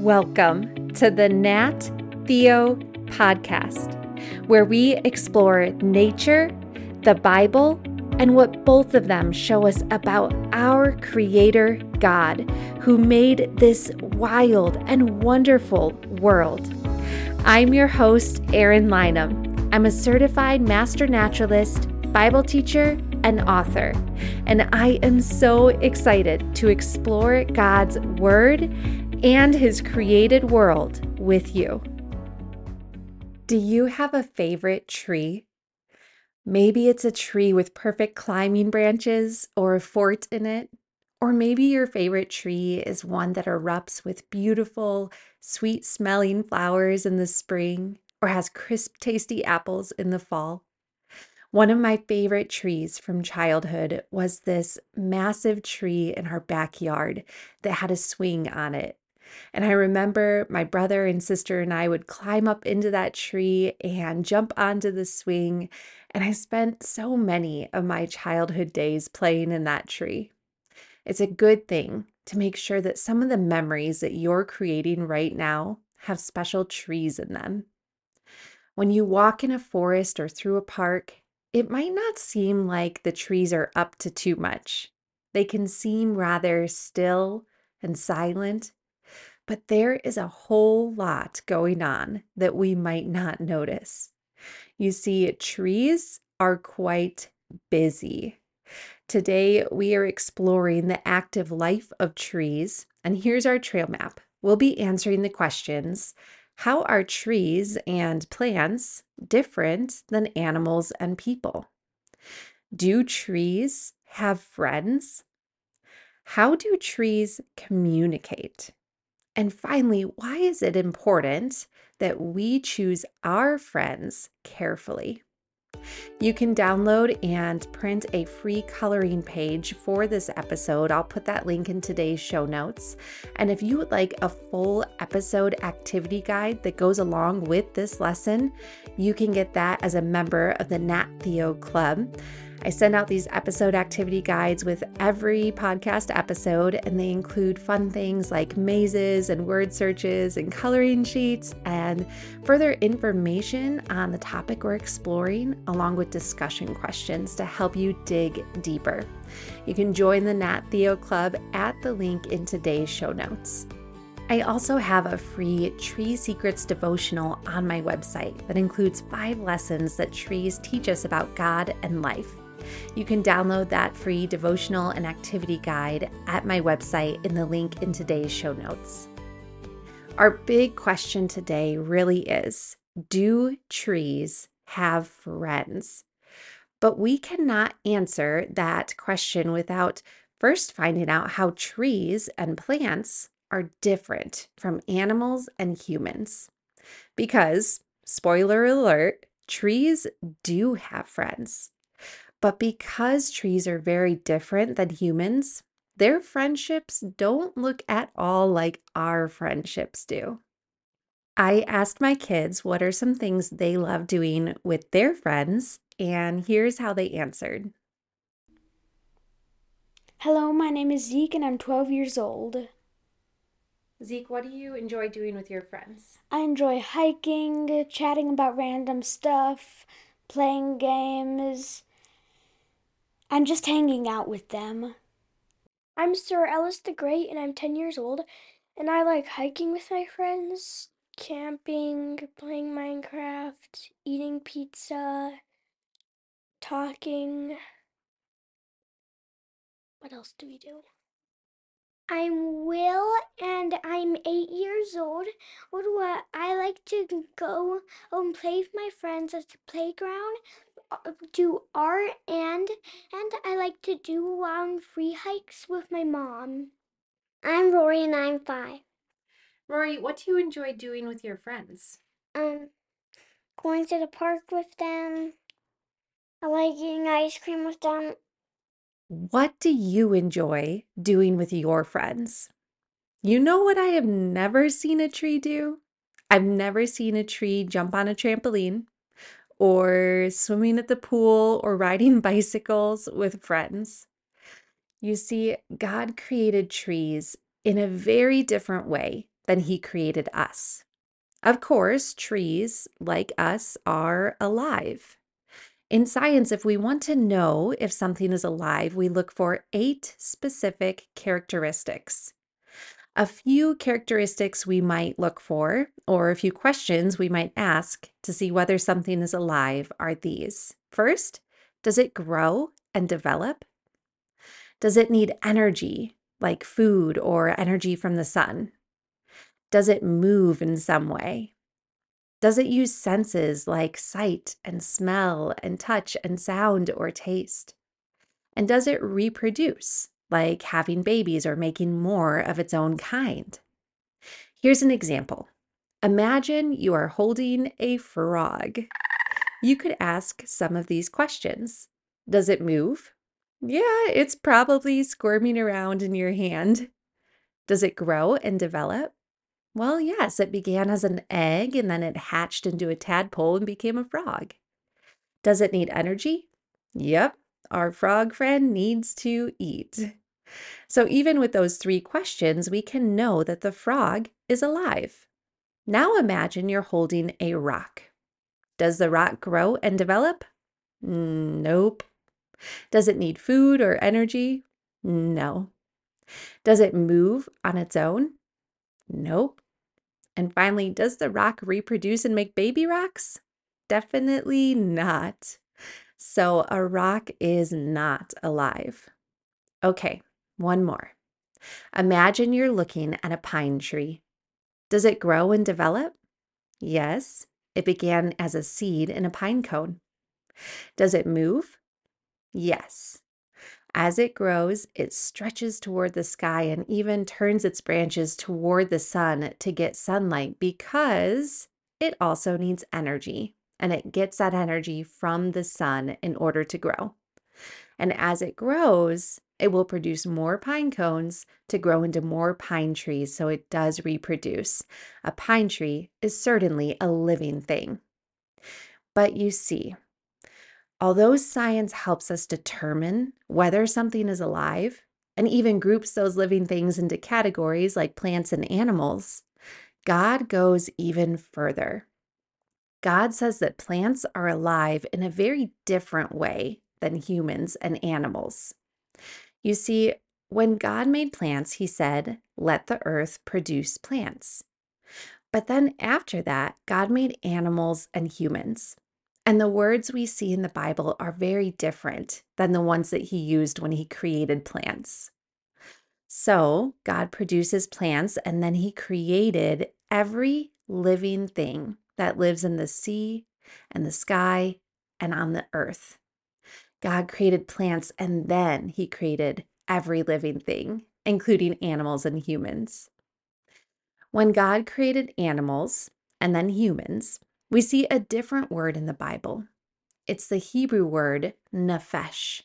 Welcome to the Nat Theo podcast, where we explore nature, the Bible, and what both of them show us about our Creator God, who made this wild and wonderful world. I'm your host, Eryn Lynum. I'm a certified master naturalist, Bible teacher, and author, and I am so excited to explore God's Word and His created world with you. Do you have a favorite tree? Maybe it's a tree with perfect climbing branches or a fort in it. Or maybe your favorite tree is one that erupts with beautiful, sweet smelling flowers in the spring or has crisp, tasty apples in the fall. One of my favorite trees from childhood was this massive tree in our backyard that had a swing on it. And I remember my brother and sister and I would climb up into that tree and jump onto the swing. And I spent so many of my childhood days playing in that tree. It's a good thing to make sure that some of the memories that you're creating right now have special trees in them. When you walk in a forest or through a park, it might not seem like the trees are up to too much. They can seem rather still and silent, but there is a whole lot going on that we might not notice. You see, trees are quite busy. Today, we are exploring the active life of trees, and here's our trail map. We'll be answering the questions How are trees and plants different than animals and people? Do trees have friends? How do trees communicate? And finally, why is it important that we choose our friends carefully? You can download and print a free coloring page for this episode. I'll put that link in today's show notes. And if you would like a full episode activity guide that goes along with this lesson, you can get that as a member of the Nat Theo Club. I send out these episode activity guides with every podcast episode, and they include fun things like mazes and word searches and coloring sheets and further information on the topic we're exploring, along with discussion questions to help you dig deeper. You can join the Nat Theo Club at the link in today's show notes. I also have a free Tree Secrets devotional on my website that includes five lessons that trees teach us about God and life. You can download that free devotional and activity guide at my website in the link in today's show notes. Our big question today really is Do trees have friends? But we cannot answer that question without first finding out how trees and plants are different from animals and humans. Because, spoiler alert, trees do have friends. But because trees are very different than humans, their friendships don't look at all like our friendships do. I asked my kids what are some things they love doing with their friends, and here's how they answered. Hello, my name is Zeke and I'm 12 years old. Zeke, what do you enjoy doing with your friends? I enjoy hiking, chatting about random stuff, playing games, I'm just hanging out with them. I'm Sir Ellis the Great, and I'm 10 years old, and I like hiking with my friends, camping, playing Minecraft, eating pizza, talking. What else do we do? I'm Will and I'm eight years old. What do I I like to go and play with my friends at the playground, do art, and and I like to do long free hikes with my mom. I'm Rory and I'm five. Rory, what do you enjoy doing with your friends? Um, going to the park with them. I like eating ice cream with them. What do you enjoy doing with your friends? You know what I have never seen a tree do? I've never seen a tree jump on a trampoline or swimming at the pool or riding bicycles with friends. You see, God created trees in a very different way than he created us. Of course, trees, like us, are alive. In science, if we want to know if something is alive, we look for eight specific characteristics. A few characteristics we might look for, or a few questions we might ask to see whether something is alive, are these. First, does it grow and develop? Does it need energy, like food or energy from the sun? Does it move in some way? Does it use senses like sight and smell and touch and sound or taste? And does it reproduce, like having babies or making more of its own kind? Here's an example Imagine you are holding a frog. You could ask some of these questions Does it move? Yeah, it's probably squirming around in your hand. Does it grow and develop? Well, yes, it began as an egg and then it hatched into a tadpole and became a frog. Does it need energy? Yep, our frog friend needs to eat. So, even with those three questions, we can know that the frog is alive. Now, imagine you're holding a rock. Does the rock grow and develop? Nope. Does it need food or energy? No. Does it move on its own? Nope. And finally, does the rock reproduce and make baby rocks? Definitely not. So a rock is not alive. Okay, one more. Imagine you're looking at a pine tree. Does it grow and develop? Yes, it began as a seed in a pine cone. Does it move? Yes, as it grows, it stretches toward the sky and even turns its branches toward the sun to get sunlight because it also needs energy and it gets that energy from the sun in order to grow. And as it grows, it will produce more pine cones to grow into more pine trees so it does reproduce. A pine tree is certainly a living thing. But you see, Although science helps us determine whether something is alive and even groups those living things into categories like plants and animals, God goes even further. God says that plants are alive in a very different way than humans and animals. You see, when God made plants, he said, Let the earth produce plants. But then after that, God made animals and humans. And the words we see in the Bible are very different than the ones that he used when he created plants. So, God produces plants and then he created every living thing that lives in the sea and the sky and on the earth. God created plants and then he created every living thing, including animals and humans. When God created animals and then humans, we see a different word in the Bible. It's the Hebrew word nephesh.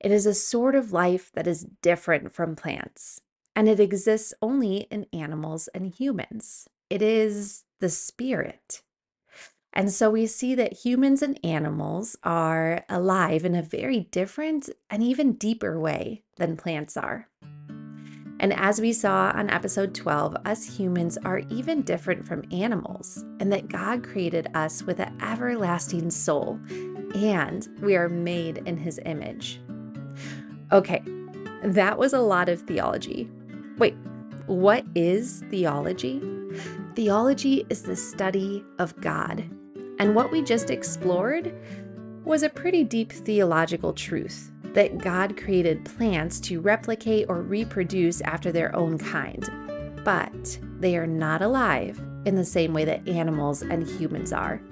It is a sort of life that is different from plants, and it exists only in animals and humans. It is the spirit. And so we see that humans and animals are alive in a very different and even deeper way than plants are. And as we saw on episode 12, us humans are even different from animals, and that God created us with an everlasting soul, and we are made in his image. Okay, that was a lot of theology. Wait, what is theology? Theology is the study of God. And what we just explored was a pretty deep theological truth that God created plants to replicate or reproduce after their own kind, but they are not alive in the same way that animals and humans are.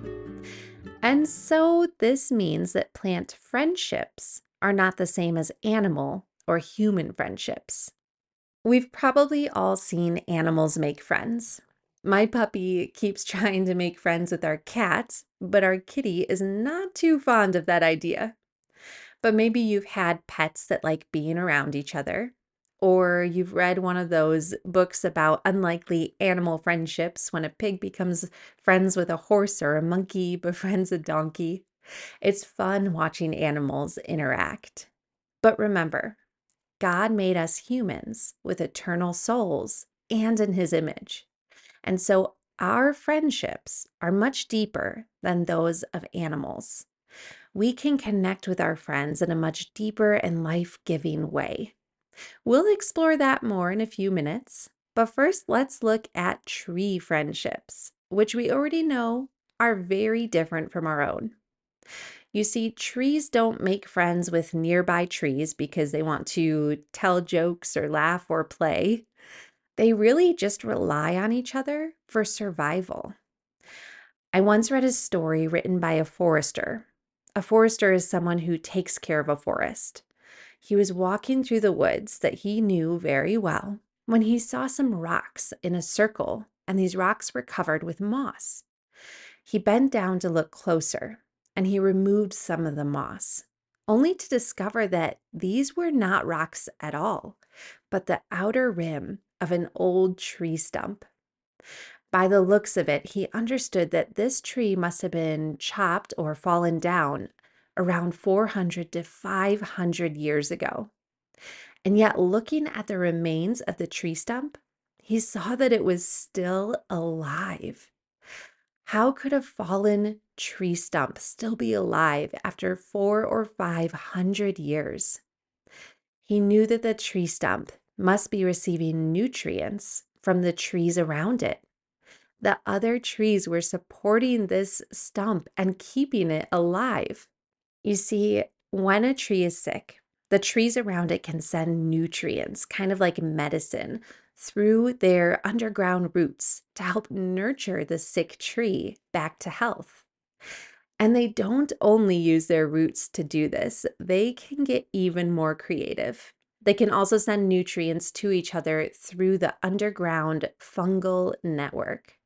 And so this means that plant friendships are not the same as animal or human friendships. We've probably all seen animals make friends. My puppy keeps trying to make friends with our cat, but our kitty is not too fond of that idea. But maybe you've had pets that like being around each other, or you've read one of those books about unlikely animal friendships when a pig becomes friends with a horse or a monkey befriends a donkey. It's fun watching animals interact. But remember, God made us humans with eternal souls and in his image. And so our friendships are much deeper than those of animals. We can connect with our friends in a much deeper and life giving way. We'll explore that more in a few minutes, but first let's look at tree friendships, which we already know are very different from our own. You see, trees don't make friends with nearby trees because they want to tell jokes or laugh or play. They really just rely on each other for survival. I once read a story written by a forester. A forester is someone who takes care of a forest. He was walking through the woods that he knew very well when he saw some rocks in a circle, and these rocks were covered with moss. He bent down to look closer, and he removed some of the moss, only to discover that these were not rocks at all, but the outer rim of an old tree stump. By the looks of it, he understood that this tree must have been chopped or fallen down around 400 to 500 years ago. And yet, looking at the remains of the tree stump, he saw that it was still alive. How could a fallen tree stump still be alive after four or five hundred years? He knew that the tree stump must be receiving nutrients from the trees around it. The other trees were supporting this stump and keeping it alive. You see, when a tree is sick, the trees around it can send nutrients, kind of like medicine, through their underground roots to help nurture the sick tree back to health. And they don't only use their roots to do this, they can get even more creative. They can also send nutrients to each other through the underground fungal network.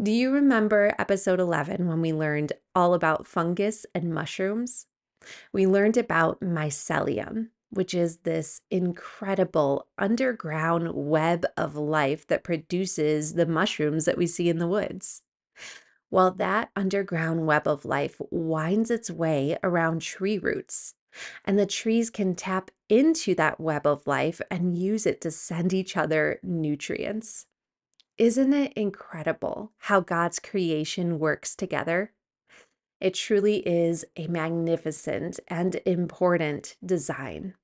Do you remember episode 11 when we learned all about fungus and mushrooms? We learned about mycelium, which is this incredible underground web of life that produces the mushrooms that we see in the woods. Well, that underground web of life winds its way around tree roots and the trees can tap into that web of life and use it to send each other nutrients. Isn't it incredible how God's creation works together? It truly is a magnificent and important design.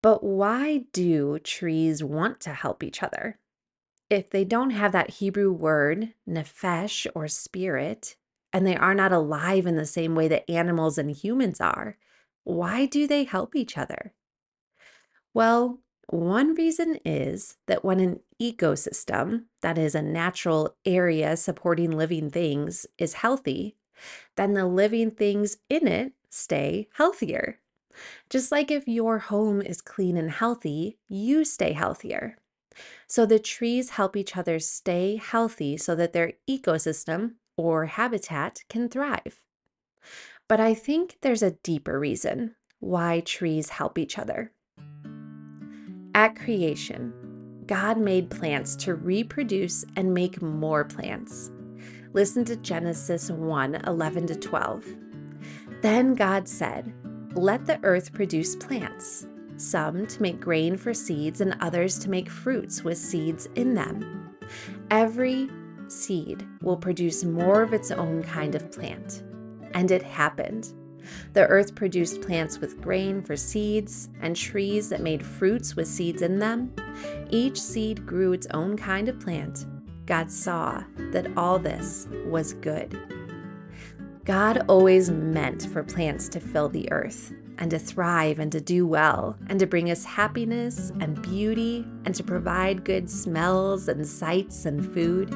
But why do trees want to help each other? If they don't have that Hebrew word, nephesh or spirit, and they are not alive in the same way that animals and humans are, why do they help each other? Well, one reason is that when an ecosystem, that is a natural area supporting living things, is healthy, then the living things in it stay healthier. Just like if your home is clean and healthy, you stay healthier. So the trees help each other stay healthy so that their ecosystem or habitat can thrive. But I think there's a deeper reason why trees help each other. At creation, God made plants to reproduce and make more plants. Listen to Genesis 1 11 to 12. Then God said, Let the earth produce plants, some to make grain for seeds, and others to make fruits with seeds in them. Every seed will produce more of its own kind of plant. And it happened. The earth produced plants with grain for seeds and trees that made fruits with seeds in them. Each seed grew its own kind of plant. God saw that all this was good. God always meant for plants to fill the earth and to thrive and to do well and to bring us happiness and beauty and to provide good smells and sights and food.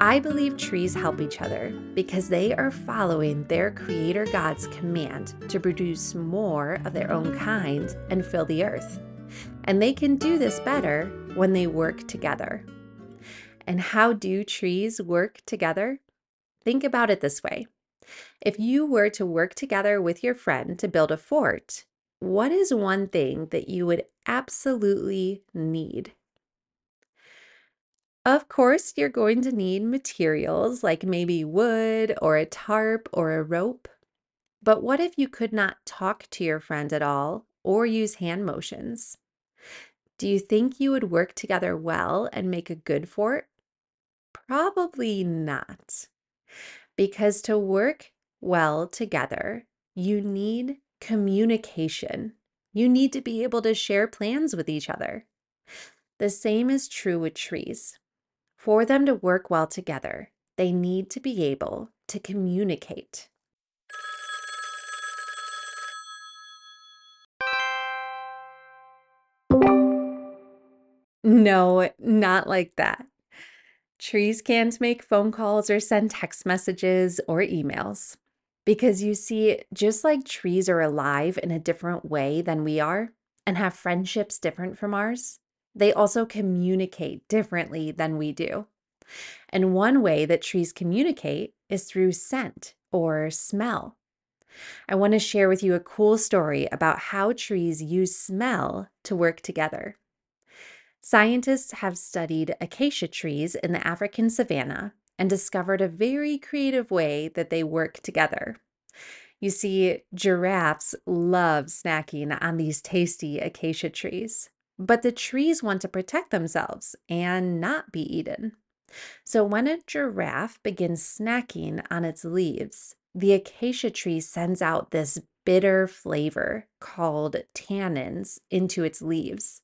I believe trees help each other because they are following their Creator God's command to produce more of their own kind and fill the earth. And they can do this better when they work together. And how do trees work together? Think about it this way if you were to work together with your friend to build a fort, what is one thing that you would absolutely need? Of course, you're going to need materials like maybe wood or a tarp or a rope. But what if you could not talk to your friend at all or use hand motions? Do you think you would work together well and make a good fort? Probably not. Because to work well together, you need communication. You need to be able to share plans with each other. The same is true with trees. For them to work well together, they need to be able to communicate. No, not like that. Trees can't make phone calls or send text messages or emails. Because you see, just like trees are alive in a different way than we are and have friendships different from ours, they also communicate differently than we do. And one way that trees communicate is through scent or smell. I want to share with you a cool story about how trees use smell to work together. Scientists have studied acacia trees in the African savanna and discovered a very creative way that they work together. You see, giraffes love snacking on these tasty acacia trees, but the trees want to protect themselves and not be eaten. So when a giraffe begins snacking on its leaves, the acacia tree sends out this bitter flavor called tannins into its leaves.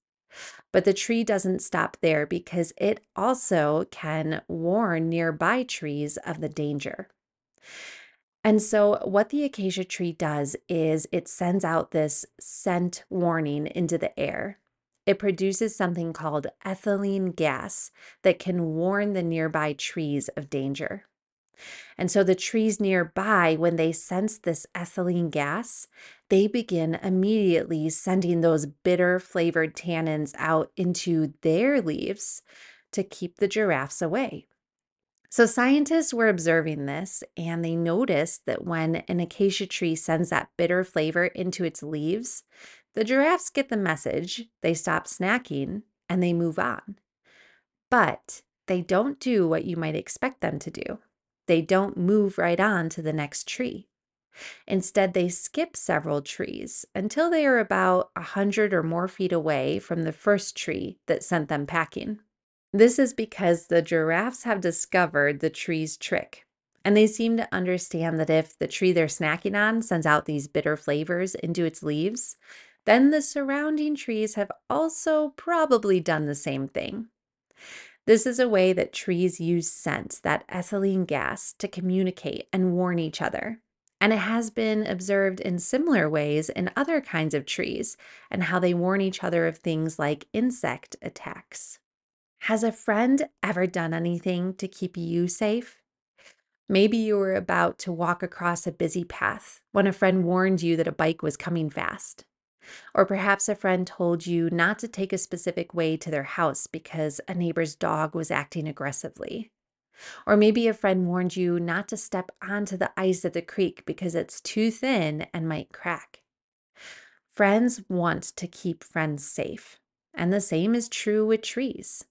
But the tree doesn't stop there because it also can warn nearby trees of the danger. And so, what the acacia tree does is it sends out this scent warning into the air. It produces something called ethylene gas that can warn the nearby trees of danger. And so the trees nearby, when they sense this ethylene gas, they begin immediately sending those bitter flavored tannins out into their leaves to keep the giraffes away. So, scientists were observing this and they noticed that when an acacia tree sends that bitter flavor into its leaves, the giraffes get the message, they stop snacking, and they move on. But they don't do what you might expect them to do. They don't move right on to the next tree. Instead, they skip several trees until they are about a hundred or more feet away from the first tree that sent them packing. This is because the giraffes have discovered the tree's trick. And they seem to understand that if the tree they're snacking on sends out these bitter flavors into its leaves, then the surrounding trees have also probably done the same thing. This is a way that trees use scent, that ethylene gas, to communicate and warn each other. And it has been observed in similar ways in other kinds of trees and how they warn each other of things like insect attacks. Has a friend ever done anything to keep you safe? Maybe you were about to walk across a busy path when a friend warned you that a bike was coming fast. Or perhaps a friend told you not to take a specific way to their house because a neighbor's dog was acting aggressively. Or maybe a friend warned you not to step onto the ice at the creek because it's too thin and might crack. Friends want to keep friends safe, and the same is true with trees.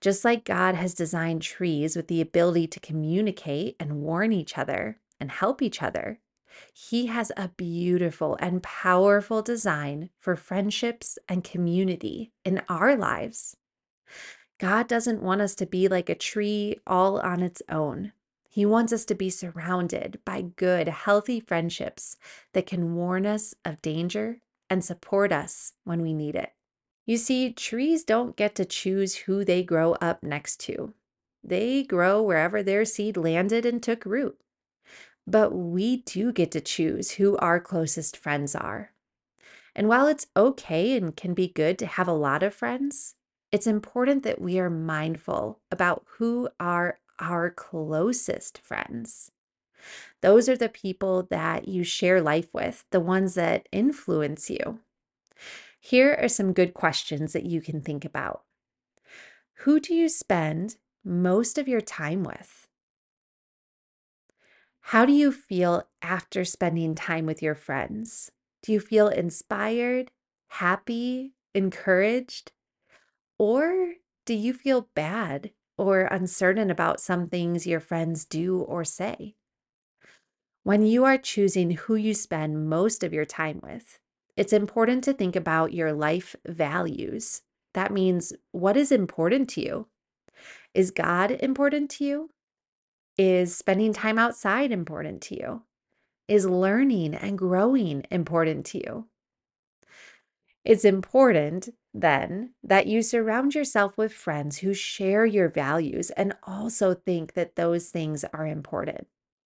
Just like God has designed trees with the ability to communicate and warn each other and help each other, He has a beautiful and powerful design for friendships and community in our lives. God doesn't want us to be like a tree all on its own. He wants us to be surrounded by good, healthy friendships that can warn us of danger and support us when we need it. You see, trees don't get to choose who they grow up next to. They grow wherever their seed landed and took root. But we do get to choose who our closest friends are. And while it's okay and can be good to have a lot of friends, it's important that we are mindful about who are our closest friends. Those are the people that you share life with, the ones that influence you. Here are some good questions that you can think about. Who do you spend most of your time with? How do you feel after spending time with your friends? Do you feel inspired, happy, encouraged? Or do you feel bad or uncertain about some things your friends do or say? When you are choosing who you spend most of your time with, it's important to think about your life values. That means what is important to you? Is God important to you? Is spending time outside important to you? Is learning and growing important to you? It's important then that you surround yourself with friends who share your values and also think that those things are important.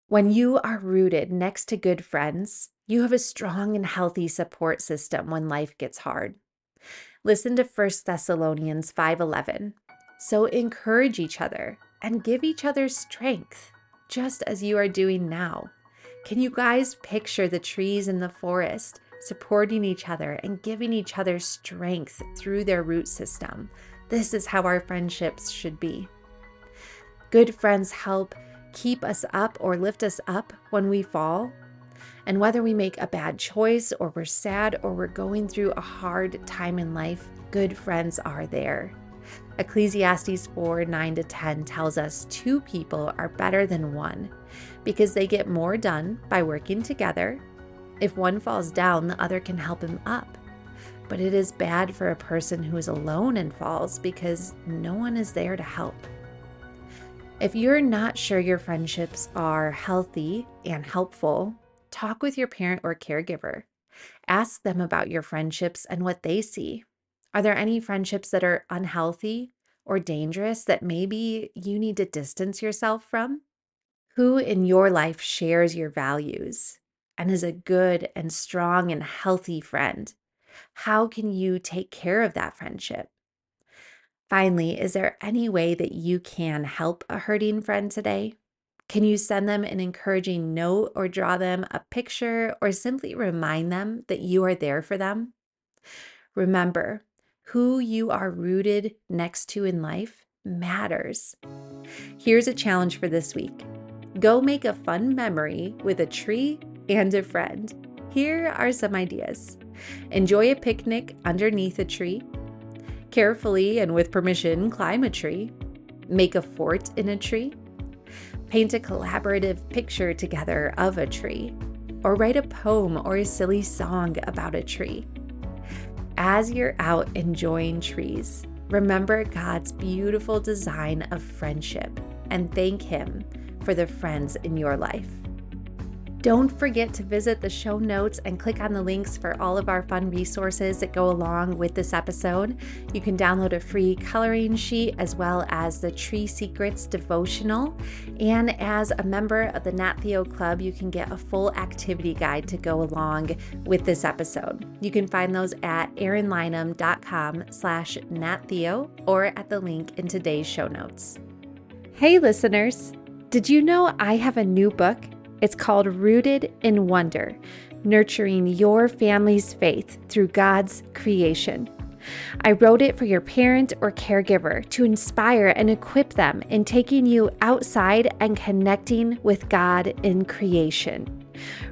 When you are rooted next to good friends, you have a strong and healthy support system when life gets hard. Listen to 1 Thessalonians 5:11. So encourage each other and give each other strength, just as you are doing now. Can you guys picture the trees in the forest supporting each other and giving each other strength through their root system? This is how our friendships should be. Good friends help keep us up or lift us up when we fall. And whether we make a bad choice or we're sad or we're going through a hard time in life, good friends are there. Ecclesiastes 4 9 to 10 tells us two people are better than one because they get more done by working together. If one falls down, the other can help him up. But it is bad for a person who is alone and falls because no one is there to help. If you're not sure your friendships are healthy and helpful, talk with your parent or caregiver. Ask them about your friendships and what they see. Are there any friendships that are unhealthy or dangerous that maybe you need to distance yourself from? Who in your life shares your values and is a good and strong and healthy friend? How can you take care of that friendship? Finally, is there any way that you can help a hurting friend today? Can you send them an encouraging note or draw them a picture or simply remind them that you are there for them? Remember, who you are rooted next to in life matters. Here's a challenge for this week go make a fun memory with a tree and a friend. Here are some ideas enjoy a picnic underneath a tree, carefully and with permission, climb a tree, make a fort in a tree, paint a collaborative picture together of a tree, or write a poem or a silly song about a tree. As you're out enjoying trees, remember God's beautiful design of friendship and thank Him for the friends in your life. Don't forget to visit the show notes and click on the links for all of our fun resources that go along with this episode. You can download a free coloring sheet as well as the Tree Secrets devotional. And as a member of the Nat Theo Club, you can get a full activity guide to go along with this episode. You can find those at erynlynum.com slash nattheo or at the link in today's show notes. Hey listeners, did you know I have a new book? It's called Rooted in Wonder Nurturing Your Family's Faith Through God's Creation. I wrote it for your parent or caregiver to inspire and equip them in taking you outside and connecting with God in creation.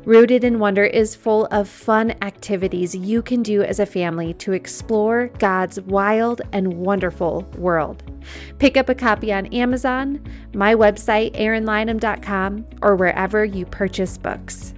Rooted in Wonder is full of fun activities you can do as a family to explore God's wild and wonderful world. Pick up a copy on Amazon, my website, erynlynum.com, or wherever you purchase books.